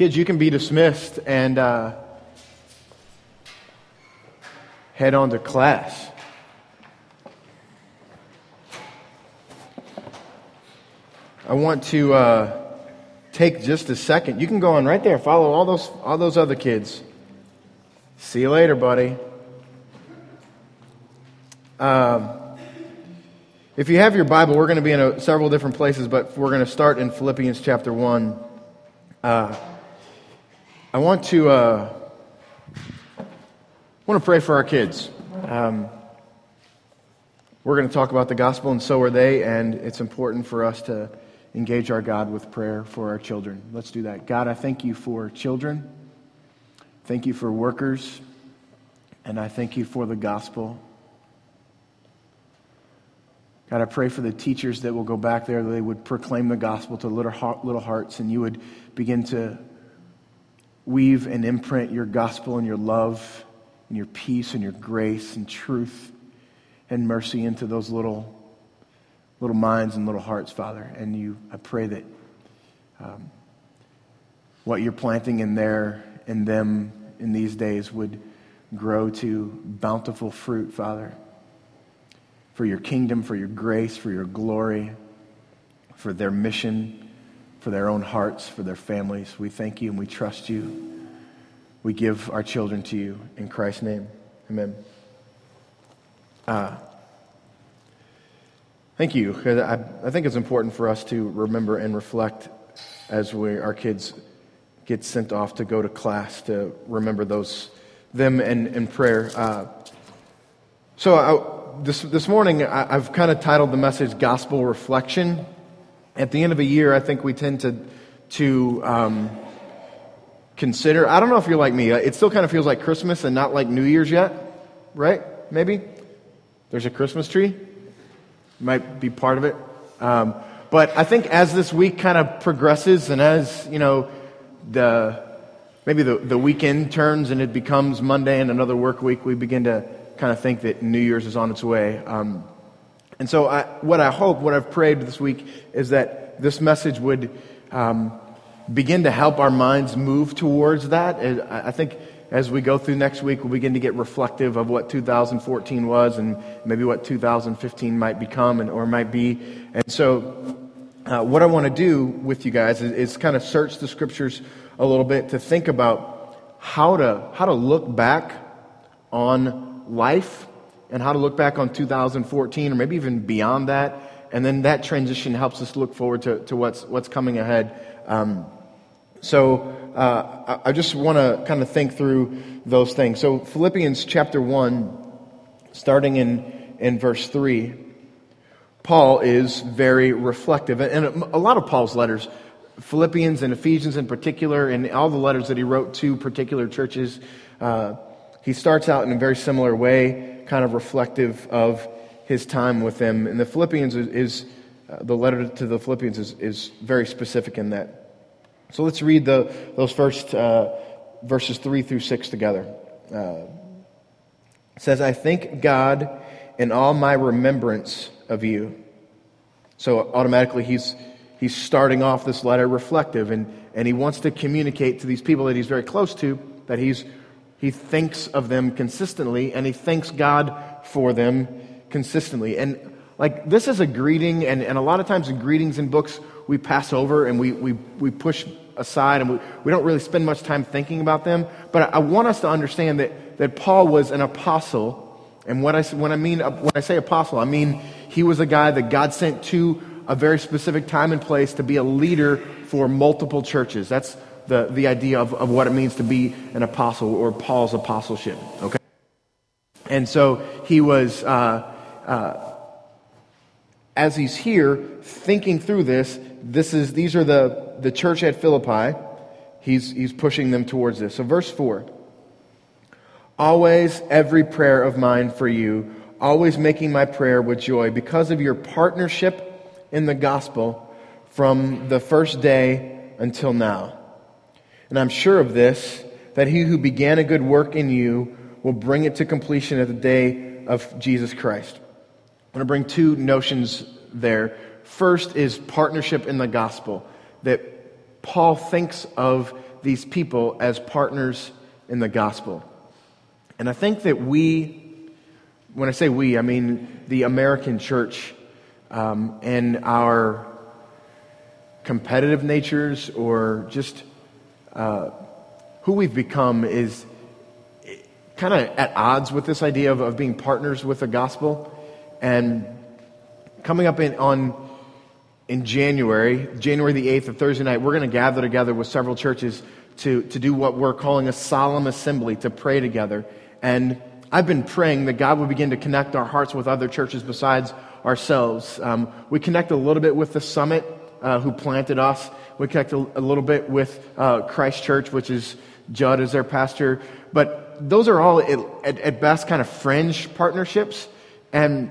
Kids, you can be dismissed and uh, head on to class. I want to uh, take just a second. You can go on right there, follow all those, all those other kids. See you later, buddy. Um, if you have your Bible, we're going to be in a, several different places, but we're going to start in Philippians chapter 1. Uh, I want to, uh, want to pray for our kids. Um, we're going to talk about the gospel, and so are they, and it's important for us to engage our God with prayer for our children. Let's do that. God, I thank you for children. Thank you for workers, and I thank you for the gospel. God, I pray for the teachers that will go back there, that they would proclaim the gospel to little, little hearts, and you would begin to weave and imprint your gospel and your love and your peace and your grace and truth and mercy into those little, little minds and little hearts, Father. And you, I pray that um, what you're planting in there, in them, in these days would grow to bountiful fruit, Father for your kingdom, for your grace, for your glory, for their mission, for their own hearts, for their families. We thank you and we trust you. We give our children to you in Christ's name. Amen. Uh, thank you. I, I think it's important for us to remember and reflect as we, our kids get sent off to go to class to remember those them and, and prayer. Uh, so I, this, this morning, I, have kind of titled the message Gospel Reflection. At the end of a year, I think we tend to, to um, consider, I don't know if you're like me, it still kind of feels like Christmas and not like New Year's yet, right? Maybe? There's a Christmas tree, might be part of it. Um, but I think as this week kind of progresses and as, you know, the, maybe the, the weekend turns and it becomes Monday and another work week, we begin to kind of think that New Year's is on its way. Um, and so, I, what I hope, what I've prayed this week, is that this message would um, begin to help our minds move towards that. And I think as we go through next week, we'll begin to get reflective of what 2014 was and maybe what 2015 might become and, or might be. And so, uh, what I want to do with you guys is, is kind of search the scriptures a little bit to think about how to, how to look back on life and how to look back on 2014 or maybe even beyond that. And then that transition helps us look forward to, to what's, what's coming ahead. Um, so uh, I, I just want to kind of think through those things. So, Philippians chapter 1, starting in, in verse 3, Paul is very reflective. And a lot of Paul's letters, Philippians and Ephesians in particular, and all the letters that he wrote to particular churches, uh, he starts out in a very similar way, kind of reflective of his time with them. And the Philippians is, is uh, the letter to the Philippians is, is very specific in that. So let's read the, those first uh, verses 3 through 6 together. Uh, says, I thank God in all my remembrance of you. So automatically he's, he's starting off this letter reflective, and, and he wants to communicate to these people that he's very close to that he's he thinks of them consistently and he thanks God for them consistently. And like this is a greeting, and, and a lot of times in greetings in books, we pass over and we, we, we push aside and we, we don't really spend much time thinking about them. But I, want us to understand that, that Paul was an apostle. And what I, when, I mean, uh, when I say apostle, I mean he was a guy that God sent to a very specific time and place to be a leader for multiple churches. That's the, the idea of, of what it means to be an apostle or Paul's apostleship. Okay? And so he was, uh, uh, as he's here thinking through this, this is, these are the, the church at Philippi. He's, he's pushing them towards this. So, verse 4 Always every prayer of mine for you, always making my prayer with joy because of your partnership in the gospel from the first day until now and I'm sure of this, that he who began a good work in you will bring it to completion at the day of Jesus Christ. I'm going to bring two notions there. First is partnership in the gospel, that Paul thinks of these people as partners in the gospel. And I think that we, when I say we, I mean the American church um, and our competitive natures or just uh, who we've become is kind of at odds with this idea of, of being partners with the gospel. And coming up in, on in January, January the 8th, of Thursday night, we're going to gather together with several churches to, to do what we're calling a solemn assembly, to pray together. And I've been praying that God would begin to connect our hearts with other churches besides ourselves. Um, we connect a little bit with the summit, uh, who planted us. We connect a, a little bit with uh, Christ Church, which is Judd as their pastor. But those are all, at, at best, kind of fringe partnerships. And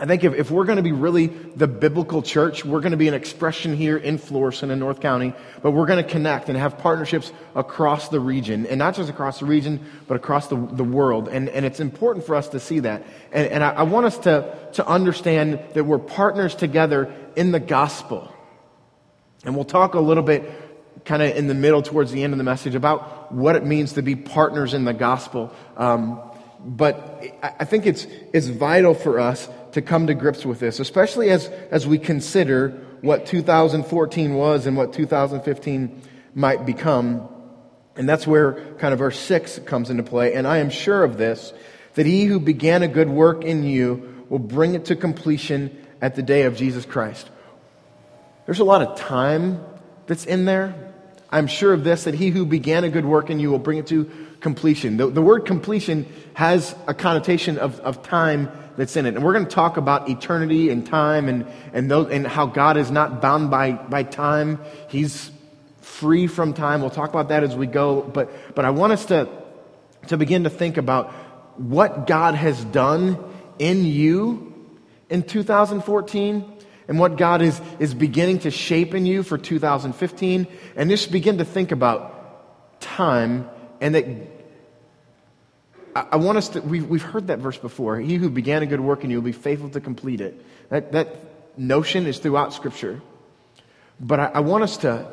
I think if, if we're going to be really the biblical church, we're going to be an expression here in Florissant in North County, but we're going to connect and have partnerships across the region, and not just across the region, but across the, the world. And, and it's important for us to see that. And, and I, I want us to, to understand that we're partners together in the gospel. And we'll talk a little bit kind of in the middle towards the end of the message about what it means to be partners in the gospel. Um, but I think it's, it's vital for us to come to grips with this, especially as, as we consider what 2014 was and what 2015 might become. And that's where kind of verse 6 comes into play. And I am sure of this, that he who began a good work in you will bring it to completion at the day of Jesus Christ. There's a lot of time that's in there. I'm sure of this, that he who began a good work in you will bring it to completion. The, the word completion has a connotation of, of time that's in it. And we're going to talk about eternity and time and, and, those, and how God is not bound by, by time. He's free from time. We'll talk about that as we go. But, but I want us to, to begin to think about what God has done in you in 2014 and what God is, is beginning to shape in you for 2015. And just begin to think about time and that I, want us to, we've, we've heard that verse before. He who began a good work in you will be faithful to complete it. That, that notion is throughout Scripture. But I, I want us to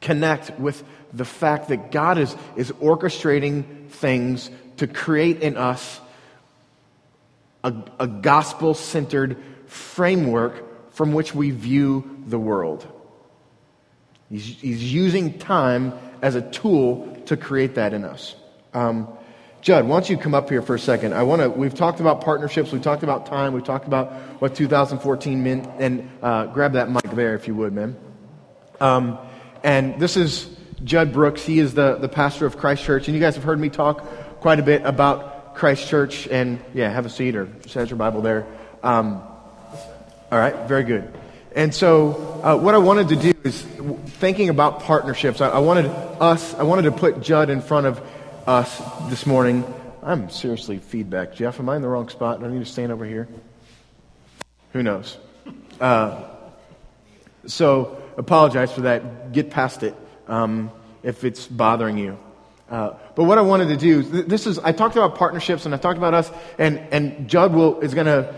connect with the fact that God is, is orchestrating things to create in us a, a gospel centered framework from which we view the world. He's, he's using time as a tool to create that in us. Um, Judd, why don't you come up here for a second? I want to. We've talked about partnerships. We've talked about time. We've talked about what 2014 meant. And uh, grab that mic there, if you would, man. Um, and this is Judd Brooks. He is the, the pastor of Christ Church. And you guys have heard me talk quite a bit about Christ Church. And yeah, have a seat or set your Bible there. Um, all right, very good. And so, uh, what I wanted to do is thinking about partnerships. I, I wanted us. I wanted to put Judd in front of us this morning. I'm seriously feedback. Jeff, am I in the wrong spot? Do I need to stand over here? Who knows? Uh, so, apologize for that. Get past it um, if it's bothering you. Uh, but what I wanted to do, this is, I talked about partnerships and I talked about us, and, and Judd will, is going to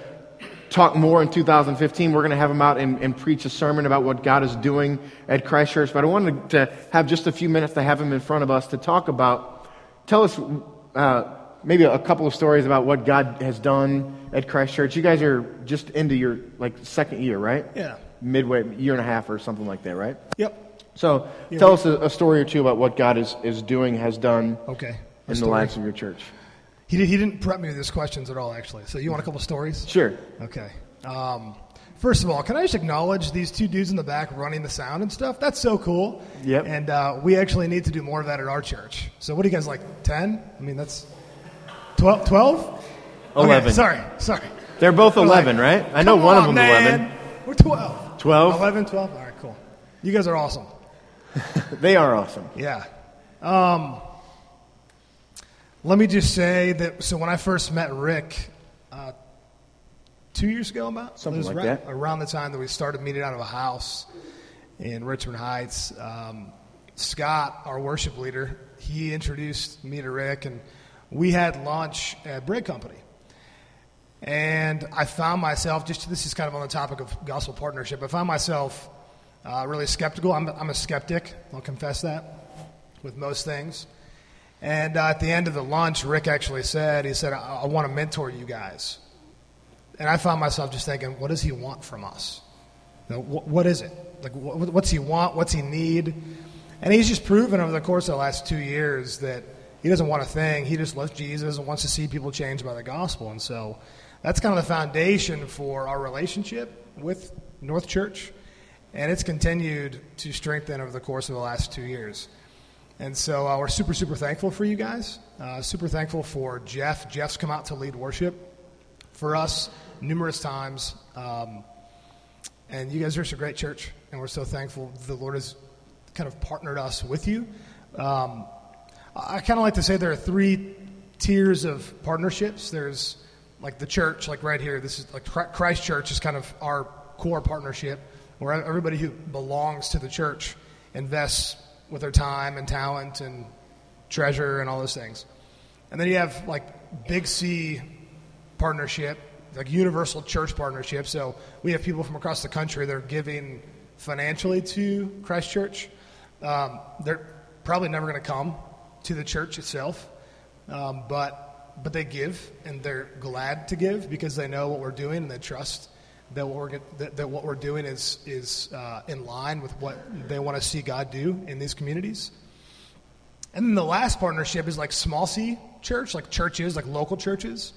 talk more in 2015. We're going to have him out and, and, preach a sermon about what God is doing at Christ Church. But I wanted to have just a few minutes to have him in front of us to talk about tell us uh, maybe a couple of stories about what God has done at Christ Church. You guys are just into your like second year, right? Yeah. Midway, year and a half or something like that, right? Yep. So yeah, tell us a, a, story or two about what God is, is doing, has done okay. in the lives of your church. He, did, he didn't prep me with his questions at all, actually. So you want a couple stories? Sure. Okay. Um, First of all, can I just acknowledge these two dudes in the back running the sound and stuff? That's so cool. Yep. And uh, we actually need to do more of that at our church. So what do you guys like? Ten? I mean, that's 12? 12? 11. Okay, sorry, sorry. They're both 11, like, right? I know one on, of them man. 11. We're 12. 12? 11, 12. All right, cool. You guys are awesome. they are awesome. Yeah. Um, let me just say that so when I first met Rick, uh, two years ago, about something like right, that. Around the time that we started meeting out of a house in Richmond Heights, um, Scott, our worship leader, he introduced me to Rick, and we had lunch at Bread Company. And I found myself, just this is kind of on the topic of gospel partnership, I found myself uh, really skeptical. I'm, I'm a skeptic, I'll confess that. with most things. And uh, at the end of the lunch, Rick actually said, he said, I, I want to mentor you guys. And I found myself just thinking, what does he want from us? You know, wh- what is it? Like, wh- what's he want? What's he need? And he's just proven over the course of the last two years that he doesn't want a thing. He just loves Jesus and wants to see people changed by the gospel. And so that's kind of the foundation for our relationship with North Church. And it's continued to strengthen over the course of the last two years. And so uh, we're super, super thankful for you guys. Uh, super thankful for Jeff. Jeff's come out to lead worship for us numerous times. Um, and you guys are such a great church, and we're so thankful the Lord has kind of partnered us with you. Um, I kind of like to say there are three tiers of partnerships. There's like the church, like right here. This is like Christ Church is kind of our core partnership, where everybody who belongs to the church invests with their time and talent and treasure and all those things. And then you have like Big C partnership, like universal church partnership. So we have people from across the country that are giving financially to Christ Church. Um, they're probably never going to come to the church itself, um, but but they give and they're glad to give because they know what we're doing and they trust that what we're, that, that what we're doing is, is uh, in line with what they want to see God do in these communities. And then the last partnership is like small c church, like churches, like local churches.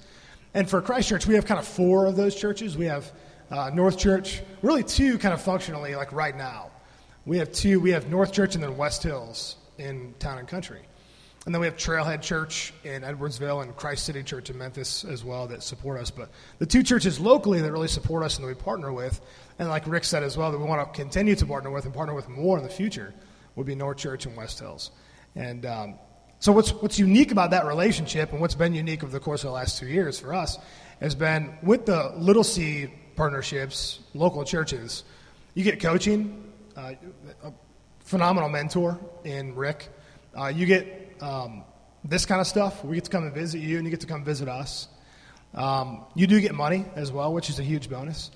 And for Christ Church, we have kind of four of those churches. We have uh, North Church, really two kind of functionally, like right now. We have two. We have North Church and then West Hills in Town and Country. And then we have Trailhead Church in Edwardsville and Christ City Church in Memphis as well that support us. But the two churches locally that really support us and that we partner with, and like Rick said as well, that we want to continue to partner with and partner with more in the future, would be North Church and West Hills. And um, so, what's, what's unique about that relationship and what's been unique over the course of the last two years for us has been with the Little C partnerships, local churches, you get coaching, uh, a phenomenal mentor in Rick. Uh, you get um, this kind of stuff. We get to come and visit you, and you get to come visit us. Um, you do get money as well, which is a huge bonus.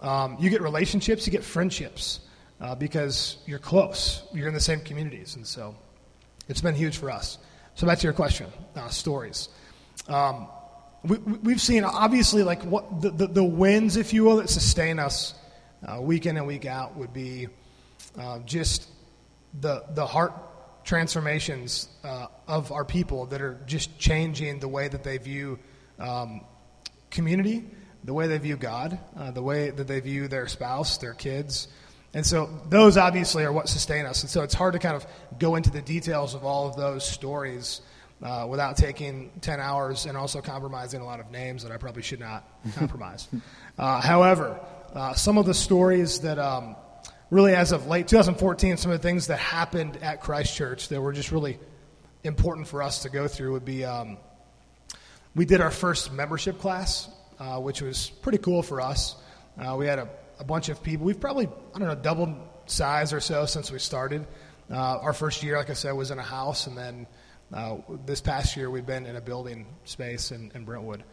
Um, you get relationships, you get friendships uh, because you're close. You're in the same communities, and so it's been huge for us. So back to your question, uh, stories. Um, we, have seen obviously like what the, the, the, wins, if you will, that sustain us uh, week in and week out would be uh, just the the heart transformations uh, of our people that are just changing the way that they view um, community, the way they view God, uh, the way that they view their spouse, their kids. And so those obviously are what sustain us. And so it's hard to kind of go into the details of all of those stories uh, without taking 10 hours and also compromising a lot of names that I probably should not compromise. Uh, however, uh, some of the stories that um, really as of late 2014, some of the things that happened at Christ Church that were just really important for us to go through would be um, we did our first membership class, uh, which was pretty cool for us. Uh, we had a, a, bunch of people. We've probably, I don't know, doubled size or so since we started. Uh, our first year, like I said, was in a house, and then uh, this past year we've been in a building space in, in Brentwood.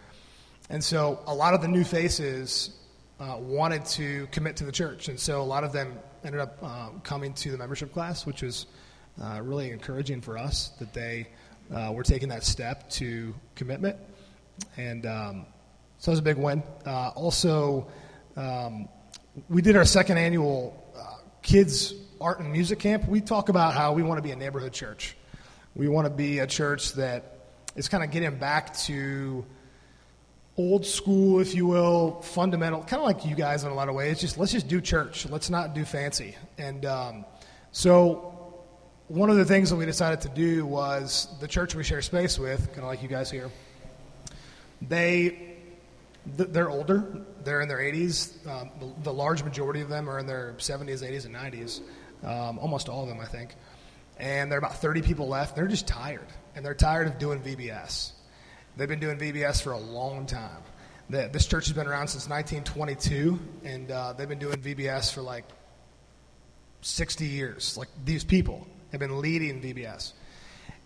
And so a lot of the new faces uh, wanted to commit to the church. And so a lot of them ended up uh, coming to the membership class, which was uh, really encouraging for us that they uh, were taking that step to commitment. And um, so it was a big win. Also, um, we did our second annual kids art and music camp. We talk about how we want to be a neighborhood church. We want to be a church that is kind of getting back to old school, if you will, fundamental, kind of like you guys in a lot of ways. Just let's just do church. Let's not do fancy. And um, so, one of the things that we decided to do was the church we share space with, kind of like you guys here. They, they're older. They're in their 80s. Um, the, the, large majority of them are in their 70s, 80s, and 90s. Um, almost all of them, I think. And there are about 30 people left. They're just tired, and they're tired of doing VBS. They've been doing VBS for a long time. The, this church has been around since 1922, and uh, they've been doing VBS for like 60 years. Like these people have been leading VBS.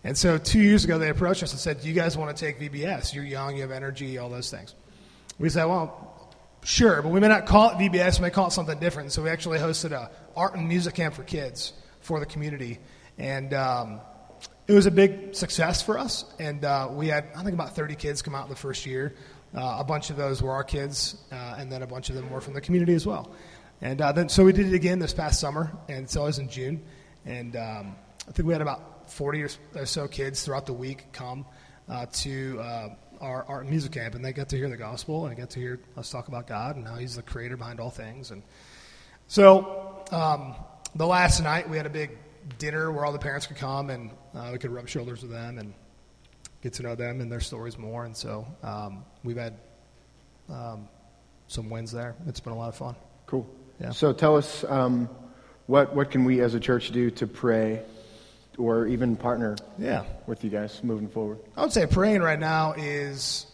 And so two years ago, they approached us and said, Do you guys want to take VBS? You're young, you have energy, all those things. We said, Well, sure, but we may not call it VBS, we may call it something different. So we actually hosted a art and music camp for kids for the community. And um, it was a big success for us, and uh, we had I think about 30 kids come out in the first year. Uh, a bunch of those were our kids, uh, and then a bunch of them were from the community as well. And uh, then so we did it again this past summer, and it's always in June. And um, I think we had about 40 or so kids throughout the week come uh, to uh, our, our music camp, and they got to hear the gospel and got to hear us talk about God and how He's the creator behind all things. And so um, the last night we had a big dinner where all the parents could come and uh, we could rub shoulders with them and get to know them and their stories more. And so um, we've had um, some wins there. It's been a lot of fun. Cool. Yeah. So tell us um, what what can we as a church do to pray, or even partner Yeah. with you guys moving forward? I would say praying right now is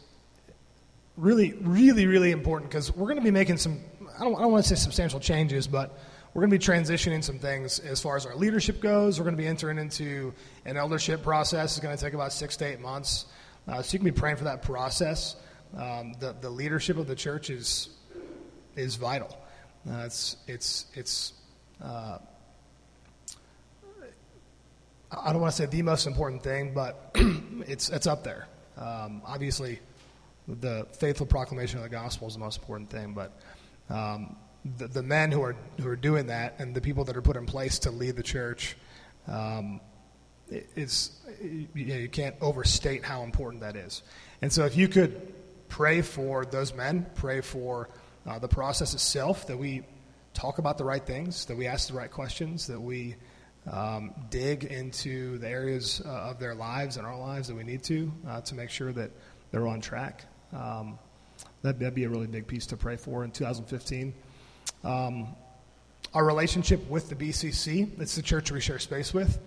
really, really, really important because we're going to be making some, I don't, I don't want to say substantial changes, but we're going to be transitioning some things as far as our leadership goes. We're going to be entering into an eldership process. It's going to take about six to eight months. Uh, so you can be praying for that process. Um, the, the leadership of the church is, is vital. Uh, it's, it's, it's, uh, I don't want to say the most important thing, but it's, it's up there. Um, obviously, the faithful proclamation of the gospel is the most important thing, but um, the, the men who are, who are doing that and the people that are put in place to lead the church, um, it's, you, know, you can't overstate how important that is. And so if you could pray for those men, pray for uh, the process itself, that we talk about the right things, that we ask the right questions, that we um, dig into the areas uh, of their lives and our lives that we need to uh, to make sure that they're on track. Um, that'd, that'd be a really big piece to pray for in 2015. Um, our relationship with the BCC, it's the church we share space with,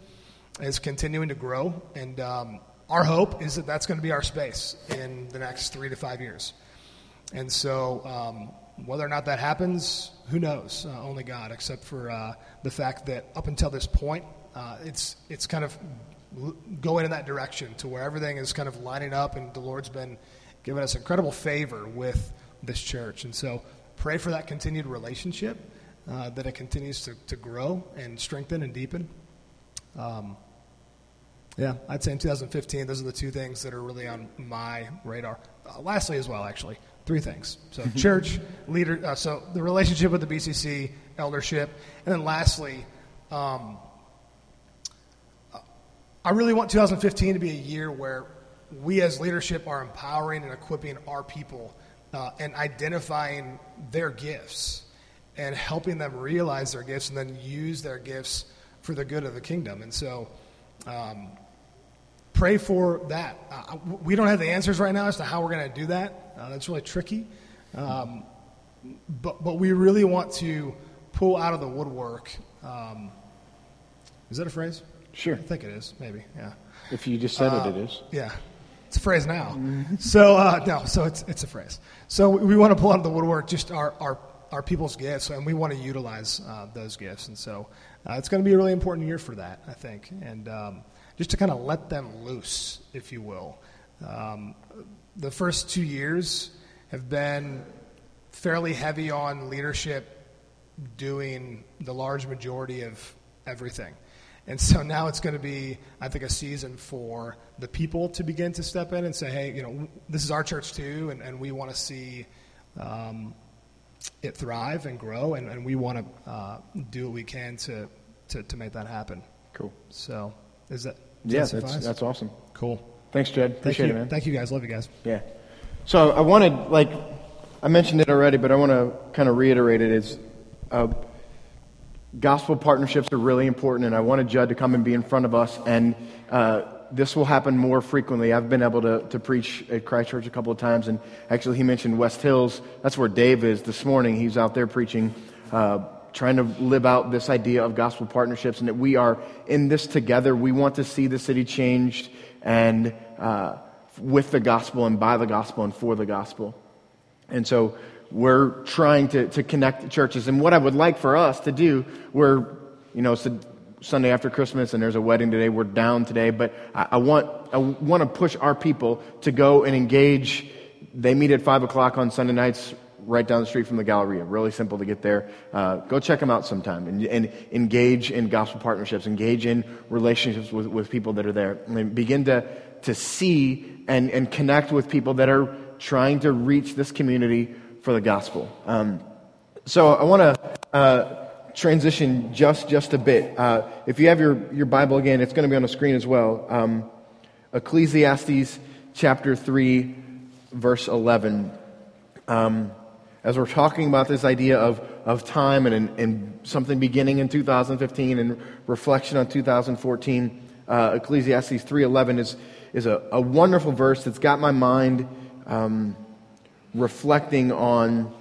is continuing to grow. And um, our hope is that that's going to be our space in the next three to five years. And so, um, whether or not that happens, who knows? Uh, only God, except for uh, the fact that up until this point, uh, it's it's kind of going in that direction to where everything is kind of lining up, and the Lord's been giving us incredible favor with this church. And so, pray for that continued relationship, uh, that it continues to, to grow and strengthen and deepen. Um, yeah, I'd say in 2015, those are the two things that are really on my radar. Uh, lastly, as well, actually, three things. So, church, leader, uh, so the relationship with the BCC, eldership, and then lastly, um, I really want 2015 to be a year where we as leadership are empowering and equipping our people uh, and identifying their gifts and helping them realize their gifts and then use their gifts for the good of the kingdom. And so, um, pray for that. Uh, we don't have the answers right now as to how we're going to do that. Uh, that's really tricky. Um, but, but we really want to pull out of the woodwork. Um, is that a phrase? Sure. I think it is, maybe, yeah. If you just said it, it is. Yeah, it's a phrase now. So uh, no, so it's it's a phrase. So we, we want to pull out of the woodwork just our our, our people's gifts, and we want to utilize uh, those gifts. And so uh, it's going to be a really important year for that, I think, and um, just to kind of let them loose, if you will. Um, the first two years have been fairly heavy on leadership doing the large majority of everything. And so now it's going to be, I think, a season for the people to begin to step in and say, hey, you know, this is our church too, and, and we want to see um, it thrive and grow, and, and we want to uh, do what we can to, to, to make that happen. Cool. So, is that, does Yeah, that that's, that's awesome. cool. Thanks, Jed. Thank Appreciate you. it, man. Thank you guys. Love you guys. Yeah. So I wanted, like, I mentioned it already, but I want to kind of reiterate it. Is uh, gospel partnerships are really important, and I wanted Judd to come and be in front of us. And uh, this will happen more frequently. I've been able to, to preach at Christ Church a couple of times, and actually, he mentioned West Hills. That's where Dave is this morning. He's out there preaching. Uh, trying to live out this idea of gospel partnerships and that we are in this together. We want to see the city changed and uh, with the gospel and by the gospel and for the gospel. And so we're trying to, to connect churches. And what I would like for us to do, we're, you know, Sunday after Christmas and there's a wedding today. We're down today, but I, I want, I want to push our people to go and engage. They meet at five o'clock on Sunday nights right down the street from the Galleria. Really simple to get there. Uh, go check them out sometime and, and, engage in gospel partnerships, engage in relationships with, with people that are there, and begin to, to see and, and connect with people that are trying to reach this community for the gospel. Um, so I want to uh, transition just just a bit. Uh, if you have your, your Bible again, it's going to be on the screen as well. Um, Ecclesiastes chapter 3, verse 11. Um, as we're talking about this idea of, of time and, and something beginning in 2015 and reflection on 2014, uh, Ecclesiastes 3.11 is, is a, a, wonderful verse that's got my mind um, reflecting on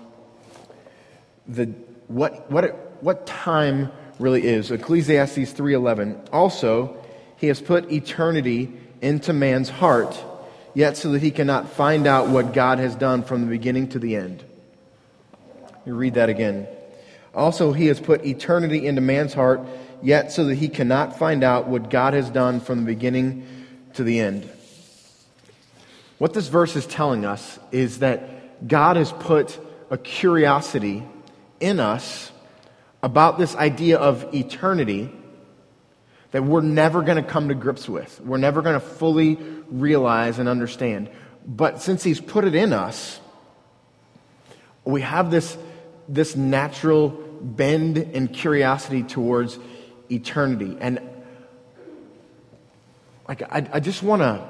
the, what, what, what time really is. Ecclesiastes 3.11. Also, he has put eternity into man's heart yet so that he cannot find out what God has done from the beginning to the end. You read that again. Also, he has put eternity into man's heart, yet so that he cannot find out what God has done from the beginning to the end. What this verse is telling us is that God has put a curiosity in us about this idea of eternity that we're never going to come to grips with. We're never going to fully realize and understand. But since He's put it in us, we have this, this natural bend and curiosity towards eternity. And like, I, I just want to,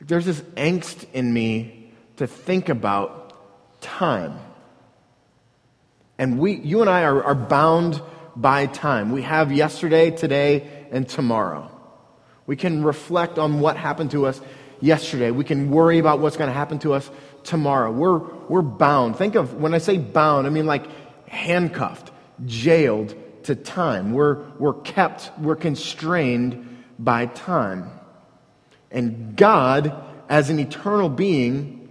there's this angst in me to think about time. And we, you and I are, are bound by time. We have yesterday, today, and tomorrow. We can reflect on what happened to us yesterday. We can worry about what's going to happen to us tomorrow. We're, we're bound. Think of, when I say bound, I mean like handcuffed, jailed to time. We're, we're kept, we're constrained by time. And God, as an eternal being,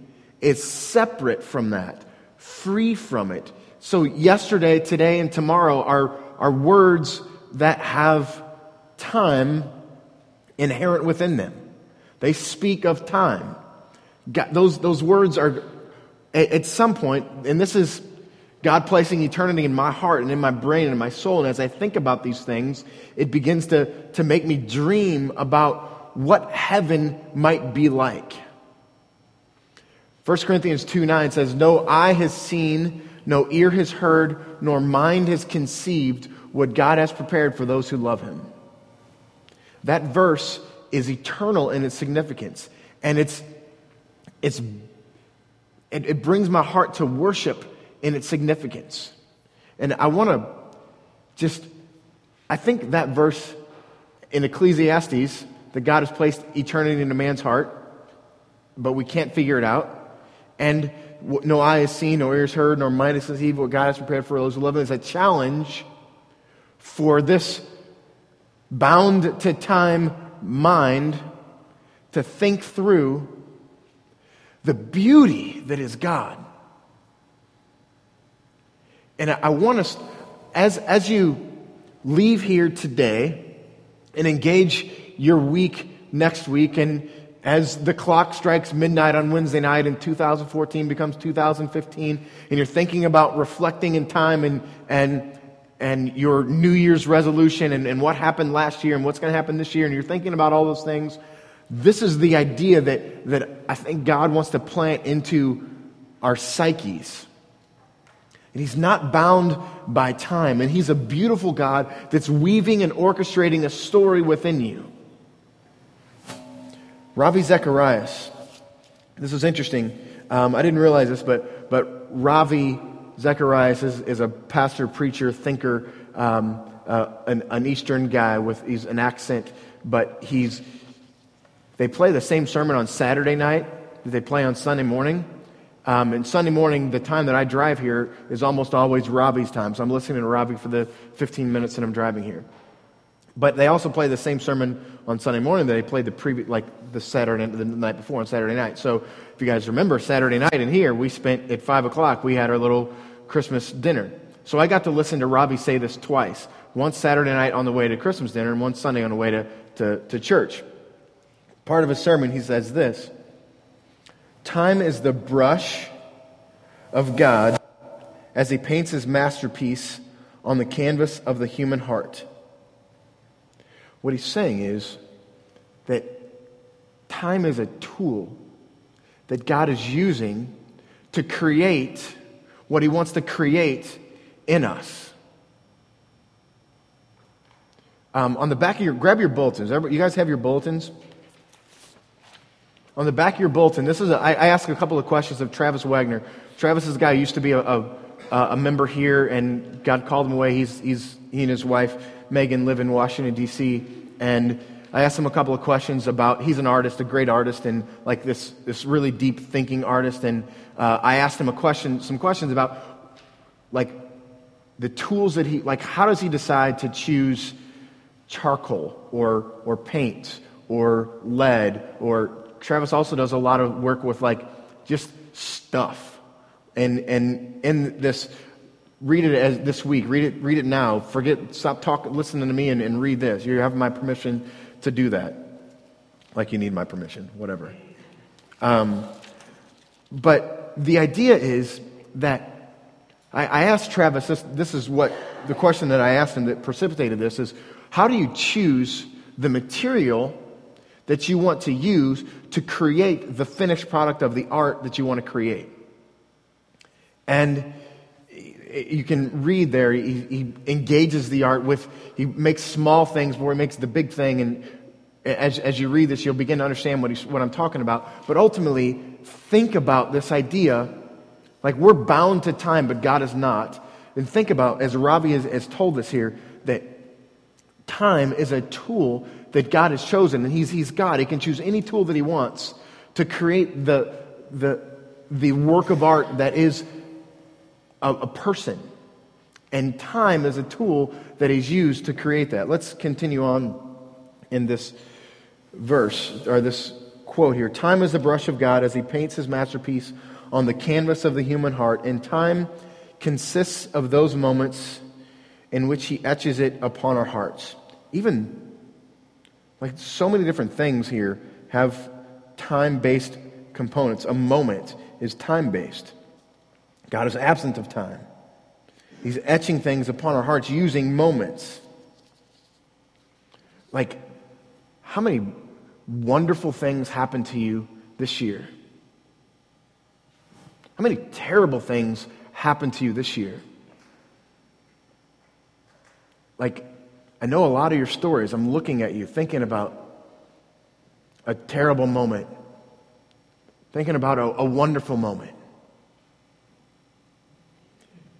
is separate from that, free from it. So, yesterday, today, and tomorrow are are words that have time inherent within them. They speak of time. Those, those words are, at some point, and this is God placing eternity in my heart and in my brain and in my soul. And as I think about these things, it begins to, to make me dream about what heaven might be like. 1 Corinthians 2 9 says, No eye has seen, no ear has heard, nor mind has conceived what God has prepared for those who love him. That verse is eternal in its significance. And it's, it's, it, it brings my heart to worship in its significance. And I want to just, I think that verse in Ecclesiastes, that God has placed eternity into man's heart, but we can't figure it out. And no eye has seen, no ear has heard, nor mind has conceived what God has prepared for those who love Him is a challenge for this bound to time mind to think through the beauty that is God. And I want us, as, as you leave here today and engage your week next week and as the clock strikes midnight on Wednesday night and 2014 becomes 2015, and you're thinking about reflecting in time and, and, and your New Year's resolution and, and what happened last year and what's going to happen this year, and you're thinking about all those things, this is the idea that, that I think God wants to plant into our psyches. And He's not bound by time, and He's a beautiful God that's weaving and orchestrating a story within you. Ravi Zacharias. This is interesting. Um, I didn't realize this, but, but Ravi Zacharias is, is a pastor, preacher, thinker, um, uh, an, an, Eastern guy with he's an accent, but he's. They play the same sermon on Saturday night that they play on Sunday morning. Um, and Sunday morning, the time that I drive here is almost always Ravi's time. So I'm listening to Ravi for the 15 minutes that I'm driving here. But they also play the same sermon on Sunday morning that they played the previous, like the Saturday, the night before on Saturday night. So if you guys remember, Saturday night in here, we spent at five o'clock. We had our little Christmas dinner. So I got to listen to Ravi say this twice: once Saturday night on the way to Christmas dinner, and one Sunday on the way to, to, to church. Part of his sermon, he says this: "Time is the brush of God as he paints his masterpiece on the canvas of the human heart. What he's saying is that time is a tool that God is using to create what he wants to create in us. Um, on the back of your, grab your bulletins. You guys have your bulletins? On the back of your bulletin, this is a, I, I asked a couple of questions of Travis Wagner. Travis is a guy used to be a, a, a member here, and God called him away. He's, he's, he and his wife, Megan, live in Washington, D.C., and I asked him a couple of questions about, he's an artist, a great artist, and like this, this really deep thinking artist, and uh, I asked him a question, some questions about like the tools that he, like how does he decide to choose charcoal or, or paint or lead or Travis also does a lot of work with like just stuff. And, and in this, read it as this week, read it, read it now. Forget, stop talking, listening to me and, and read this. You have my permission to do that. Like you need my permission, whatever. Um, but the idea is that I, I asked Travis, this, this is what the question that I asked him that precipitated this is how do you choose the material that you want to use to create the finished product of the art that you want to create? And you can read there, he, he, engages the art with, he makes small things before he makes the big thing. And as, as you read this, you'll begin to understand what, what I'm talking about. But ultimately, think about this idea like we're bound to time, but God is not. And think about, as Ravi has, has told us here, that time is a tool that God has chosen, and He's, he's God. He can choose any tool that He wants to create the, the, the work of art that is a, a person. And time is a tool that He's used to create that. Let's continue on in this verse, or this quote here Time is the brush of God as He paints His masterpiece on the canvas of the human heart, and time consists of those moments in which He etches it upon our hearts. Even like so many different things here have time based components. A moment is time based. God is absent of time. He's etching things upon our hearts using moments. Like, how many wonderful things happened to you this year? How many terrible things happened to you this year? Like, I know a lot of your stories. I'm looking at you, thinking about a terrible moment, thinking about a, a wonderful moment.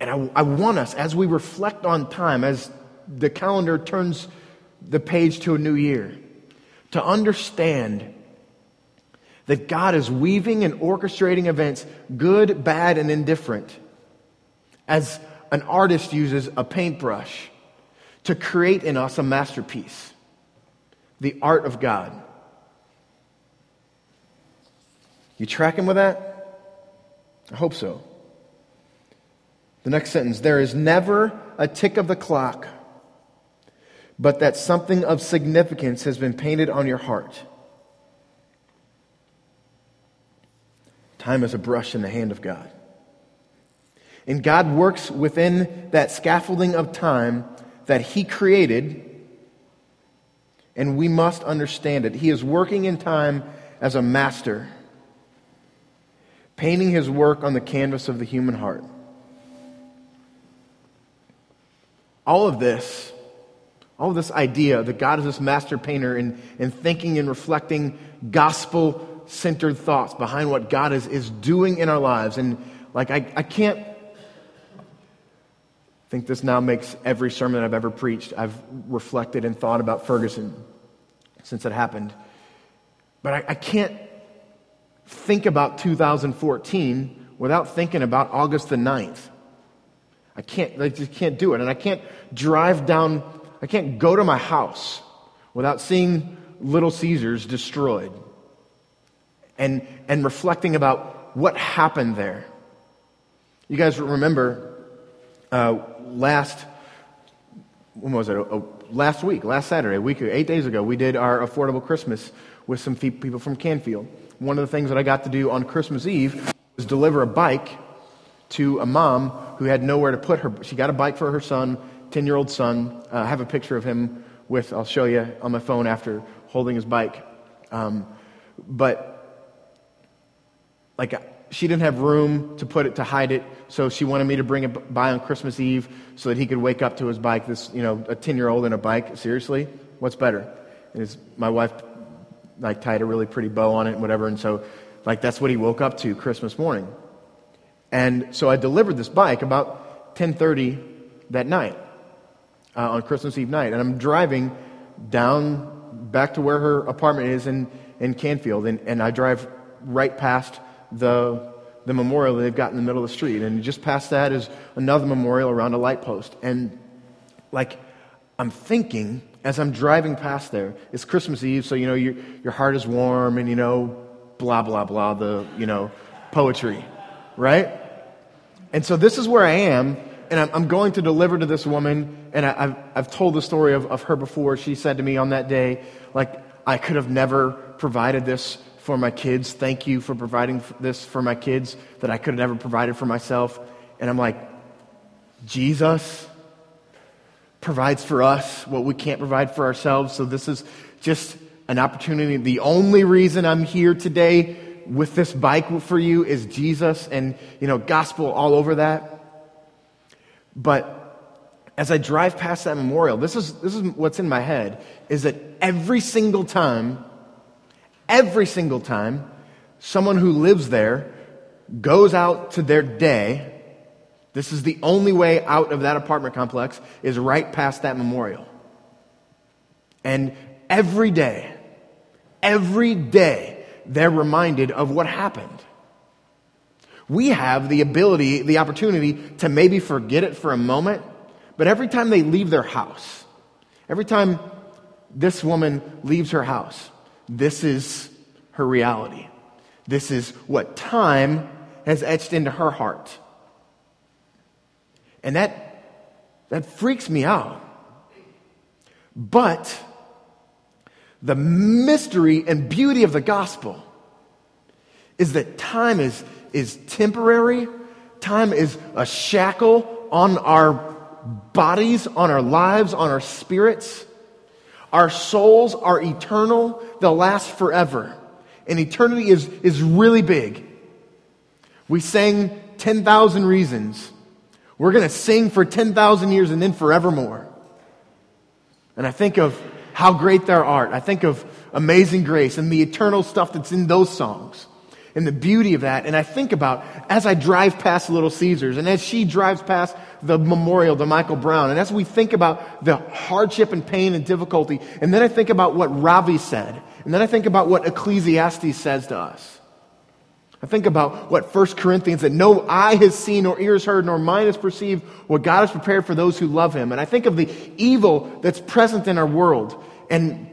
And I, I want us, as we reflect on time, as the calendar turns the page to a new year, to understand that God is weaving and orchestrating events, good, bad, and indifferent, as an artist uses a paintbrush to create in us a masterpiece, the art of God. You tracking with that? I hope so. The next sentence there is never a tick of the clock, but that something of significance has been painted on your heart. Time is a brush in the hand of God. And God works within that scaffolding of time that He created, and we must understand it. He is working in time as a master, painting His work on the canvas of the human heart. All of this, all of this idea that God is this master painter and, and thinking and reflecting gospel centered thoughts behind what God is, is doing in our lives. And like, I, I can't I think this now makes every sermon I've ever preached. I've reflected and thought about Ferguson since it happened. But I, I can't think about 2014 without thinking about August the 9th. I can't, I just can't do it. And I can't drive down, I can't go to my house without seeing Little Caesars destroyed and, and reflecting about what happened there. You guys remember uh, last, when was it? Oh, last week, last Saturday, a week, eight days ago, we did our affordable Christmas with some people from Canfield. One of the things that I got to do on Christmas Eve was deliver a bike to a mom who had nowhere to put her. She got a bike for her son, 10 year old son. Uh, I have a picture of him with, I'll show you on my phone after holding his bike. Um, but like she didn't have room to put it to hide it, so she wanted me to bring it by on Christmas Eve so that he could wake up to his bike. This, you know, a 10 year old and a bike. Seriously, what's better? And his, my wife like tied a really pretty bow on it and whatever, and so like that's what he woke up to Christmas morning. And so I delivered this bike about 10:30 that night uh, on Christmas Eve night, and I'm driving down back to where her apartment is in in Canfield, and, and I drive right past the, the memorial they've got in the middle of the street. And just past that is another memorial around a light post. And like, I'm thinking as I'm driving past there, it's Christmas Eve, so you know your, your heart is warm and you know, blah, blah, blah, the, you know, poetry, right? And so this is where I am, and I'm, going to deliver to this woman, and I, have I've told the story of, of her before. She said to me on that day, like, I could have never provided this for my kids. Thank you for providing this for my kids that I could have never provided for myself. And I'm like, Jesus provides for us what we can't provide for ourselves. So this is just an opportunity. The only reason I'm here today with this bike for you is Jesus and, you know, gospel all over that. But as I drive past that memorial, this is, this is what's in my head is that every single time Every single time someone who lives there goes out to their day, this is the only way out of that apartment complex, is right past that memorial. And every day, every day, they're reminded of what happened. We have the ability, the opportunity to maybe forget it for a moment, but every time they leave their house, every time this woman leaves her house, this is her reality. This is what time has etched into her heart. And that, that freaks me out. But the mystery and beauty of the gospel is that time is, is temporary, time is a shackle on our bodies, on our lives, on our spirits. Our souls are eternal, they'll last forever. And eternity is, is really big. We sang 10,000 reasons. We're going to sing for 10,000 years and then forevermore. And I think of how great thou art. I think of amazing grace and the eternal stuff that's in those songs and the beauty of that. And I think about as I drive past Little Caesars and as she drives past the memorial to Michael Brown, and as we think about the hardship and pain and difficulty, and then I think about what Ravi said, and then I think about what Ecclesiastes says to us. I think about what 1 Corinthians that no eye has seen, nor ears heard, nor mind has perceived what God has prepared for those who love him. And I think of the evil that's present in our world. And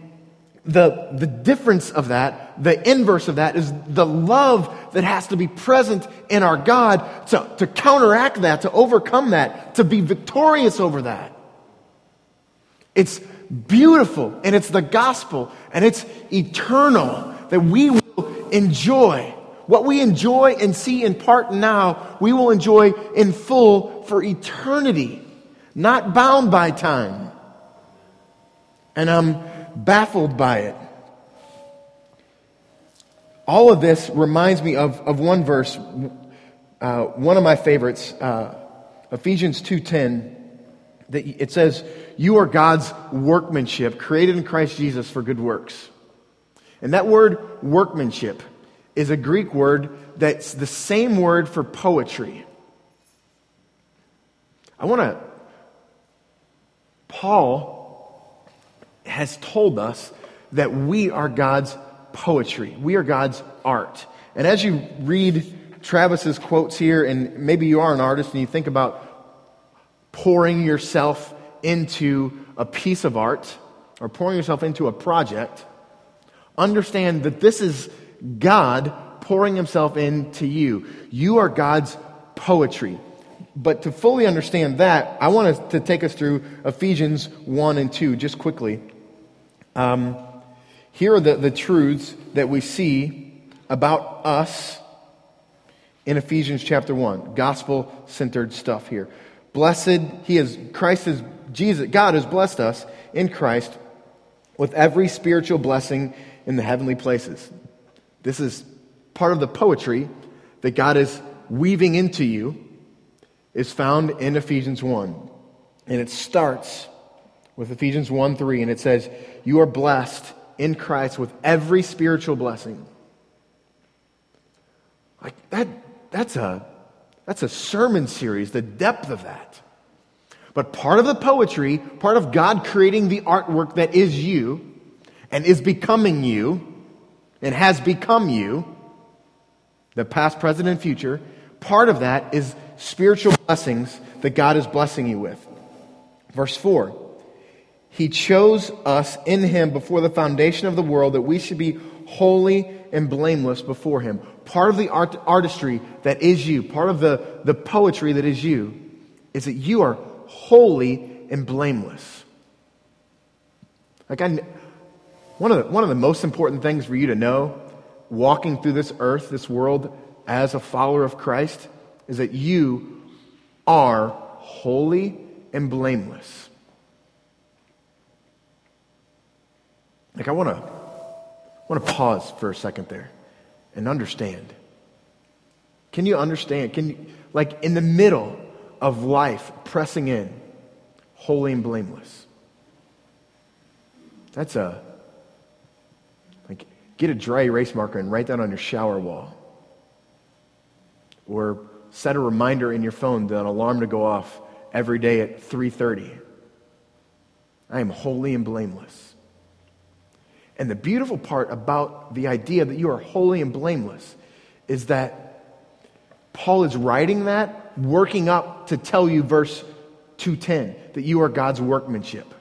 the, the difference of that, the inverse of that, is the love that has to be present in our God to, to counteract that, to overcome that, to be victorious over that. It's beautiful, and it's the gospel, and it's eternal that we will enjoy. What we enjoy and see in part now, we will enjoy in full for eternity, not bound by time. And I'm baffled by it. All of this reminds me of, of one verse, uh, one of my favorites, uh, Ephesians 2.10, that it says, you are God's workmanship, created in Christ Jesus for good works. And that word workmanship is a Greek word that's the same word for poetry. I want to, Paul has told us that we are God's poetry. We are God's art. And as you read Travis's quotes here, and maybe you are an artist and you think about pouring yourself into a piece of art or pouring yourself into a project, understand that this is God pouring himself into you. You are God's poetry. But to fully understand that, I want to take us through Ephesians 1 and 2 just quickly. Um, here are the, the truths that we see about us in Ephesians chapter 1. Gospel centered stuff here. Blessed, he is, Christ is, Jesus, God has blessed us in Christ with every spiritual blessing in the heavenly places. This is part of the poetry that God is weaving into you, is found in Ephesians 1. And it starts with Ephesians 1 3, and it says, You are blessed in Christ with every spiritual blessing. Like that, that's a, that's a sermon series, the depth of that. But part of the poetry, part of God creating the artwork that is you and is becoming you and has become you, the past, present, and future, part of that is spiritual blessings that God is blessing you with. Verse 4 He chose us in Him before the foundation of the world that we should be holy and blameless before Him. Part of the art, artistry that is you, part of the, the poetry that is you, is that you are holy and blameless. Like I, one of the, one of the most important things for you to know, walking through this earth, this world, as a follower of Christ, is that you are holy and blameless. Like I want to want to pause for a second there and understand. Can you understand? Can you like in the middle of life pressing in, holy and blameless? That's a get a dry erase marker and write that on your shower wall. Or set a reminder in your phone, that an alarm to go off every day at 3:30. I am holy and blameless. And the beautiful part about the idea that you are holy and blameless is that Paul is writing that, working up to tell you, verse 210, that you are God's workmanship.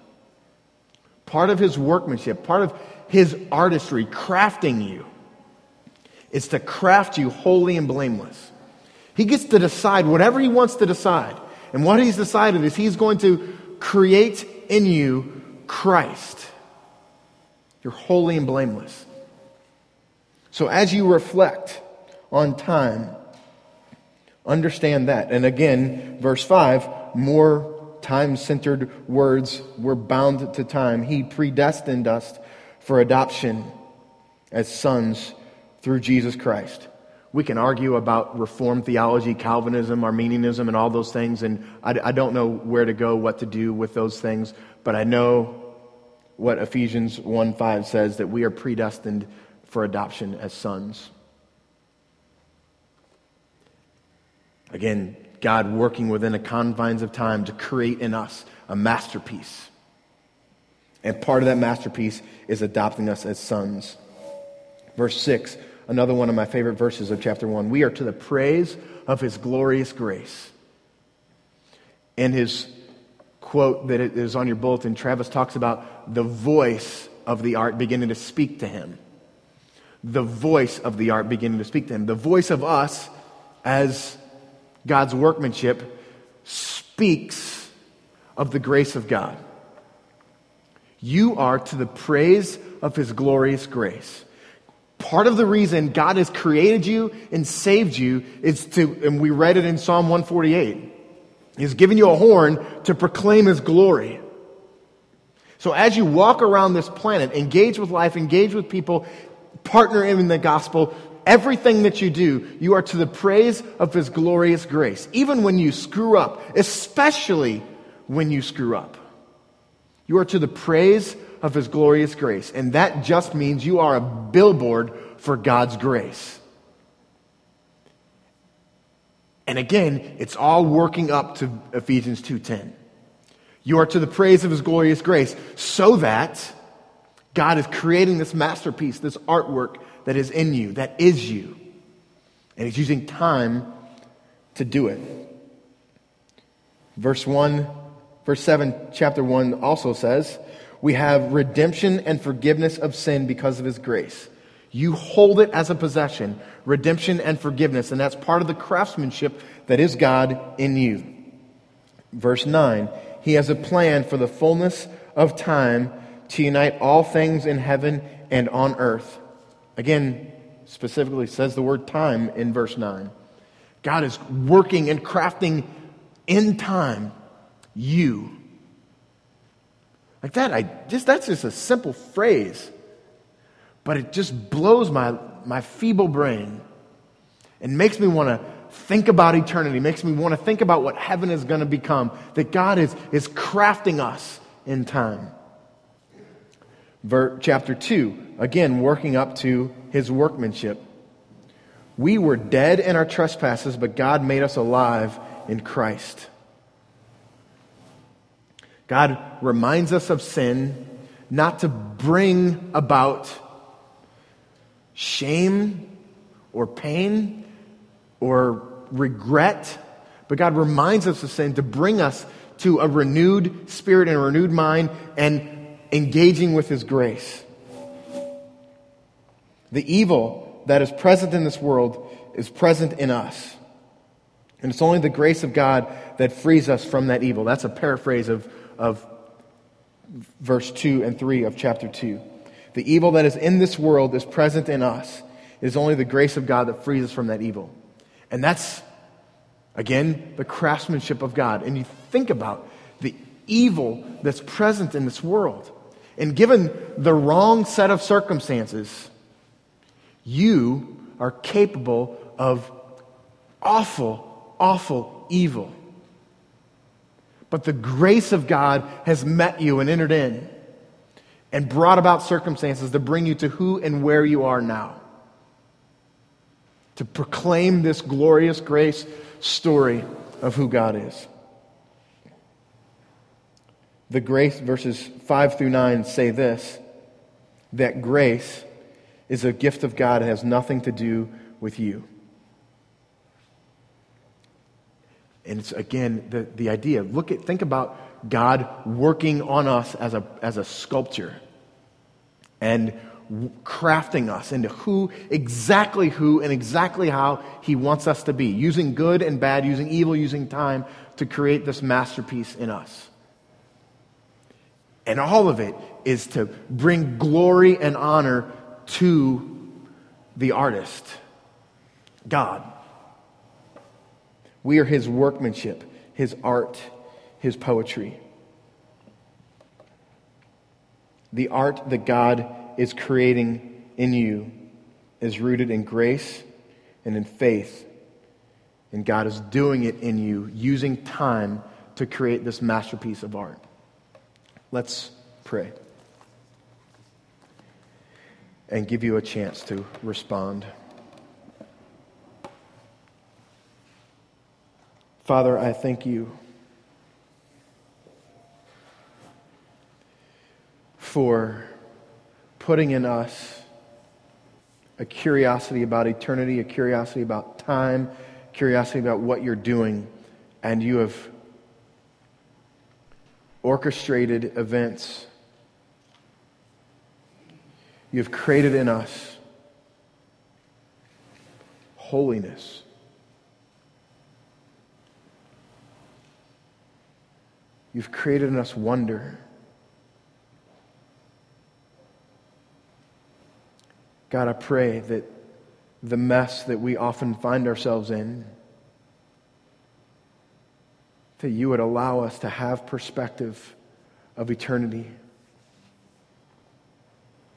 Part of his workmanship, part of his artistry, crafting you, is to craft you holy and blameless. He gets to decide whatever he wants to decide. And what he's decided is he's going to create in you Christ. You're holy and blameless. So as you reflect on time, understand that. And again, verse 5 more time centered words were bound to time. He predestined us for adoption as sons through Jesus Christ. We can argue about Reformed theology, Calvinism, Arminianism, and all those things, and I, I don't know where to go, what to do with those things, but I know what Ephesians 1 5 says that we are predestined for adoption as sons. Again, God working within the confines of time to create in us a masterpiece. And part of that masterpiece is adopting us as sons. Verse 6 another one of my favorite verses of chapter 1. We are to the praise of his glorious grace. And his quote that is on your bulletin, Travis talks about the voice of the art beginning to speak to him. The voice of the art beginning to speak to him. The voice of us as God's workmanship speaks of the grace of God. You are to the praise of his glorious grace. Part of the reason God has created you and saved you is to, and we read it in Psalm 148, He's given you a horn to proclaim His glory. So as you walk around this planet, engage with life, engage with people, partner in the gospel, everything that you do, you are to the praise of His glorious grace. Even when you screw up, especially when you screw up. You are to the praise of his glorious grace. And that just means you are a billboard for God's grace. And again, it's all working up to Ephesians 2:10. You are to the praise of his glorious grace so that God is creating this masterpiece, this artwork that is in you, that is you. And he's using time to do it. Verse 1, verse 7, chapter 1 also says, we have redemption and forgiveness of sin because of his grace. You hold it as a possession, redemption and forgiveness, and that's part of the craftsmanship that is God in you. Verse 9, he has a plan for the fullness of time to unite all things in heaven and on earth. Again, specifically says the word time in verse 9. God is working and crafting in time you. Like that, I just that's just a simple phrase. But it just blows my, my feeble brain and makes me want to think about eternity, makes me want to think about what heaven is going to become, that God is, is crafting us in time. Ver, chapter 2, again, working up to his workmanship. We were dead in our trespasses, but God made us alive in Christ. God reminds us of sin, not to bring about shame or pain or regret, but God reminds us of sin to bring us to a renewed spirit and a renewed mind and engaging with His grace. The evil that is present in this world is present in us. And it's only the grace of God that frees us from that evil. That's a paraphrase of, of verse 2 and 3 of chapter 2. The evil that is in this world is present in us. It is only the grace of God that frees us from that evil. And that's, again, the craftsmanship of God. And you think about the evil that's present in this world. And given the wrong set of circumstances, you are capable of awful, awful evil. But the grace of God has met you and entered in and brought about circumstances to bring you to who and where you are now. To proclaim this glorious grace story of who God is. The grace, verses 5 through 9 say this that grace is a gift of God and has nothing to do with you. And it's again the, the idea. Look at think about God working on us as a, as a sculpture and crafting us into who, exactly who, and exactly how He wants us to be, using good and bad, using evil, using time to create this masterpiece in us. And all of it is to bring glory and honor to the artist, God. We are His workmanship, His art, His poetry. The art that God is creating in you is rooted in grace and in faith. And God is doing it in you, using time to create this masterpiece of art. Let's pray and give you a chance to respond. Father, I thank you for putting in us a curiosity about eternity, a curiosity about time, curiosity about what you're doing, and you have orchestrated events. You've created in us holiness. You've created in us wonder. God, I pray that the mess that we often find ourselves in, that you would allow us to have perspective of eternity.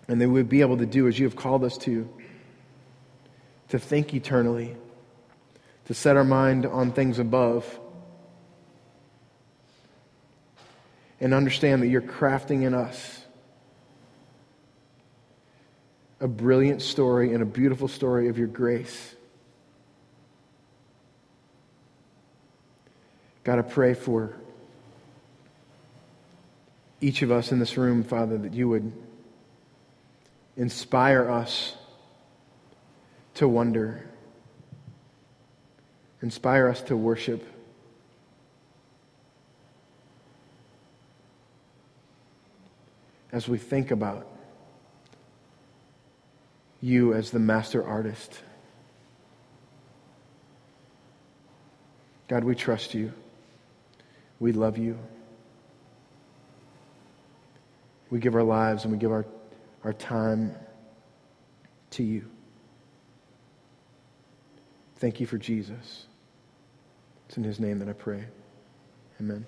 And that we would be able to do as you have called us to, to think eternally, to set our mind on things above, and understand that you're crafting in us a brilliant story and a beautiful story of your grace. God, I pray for each of us in this room, Father, that you would inspire us to wonder, inspire us to worship. As we think about you as the master artist. God, we trust you. We love you. We give our lives and we give our, our time to you. Thank you for Jesus. It's in his name that I pray. Amen.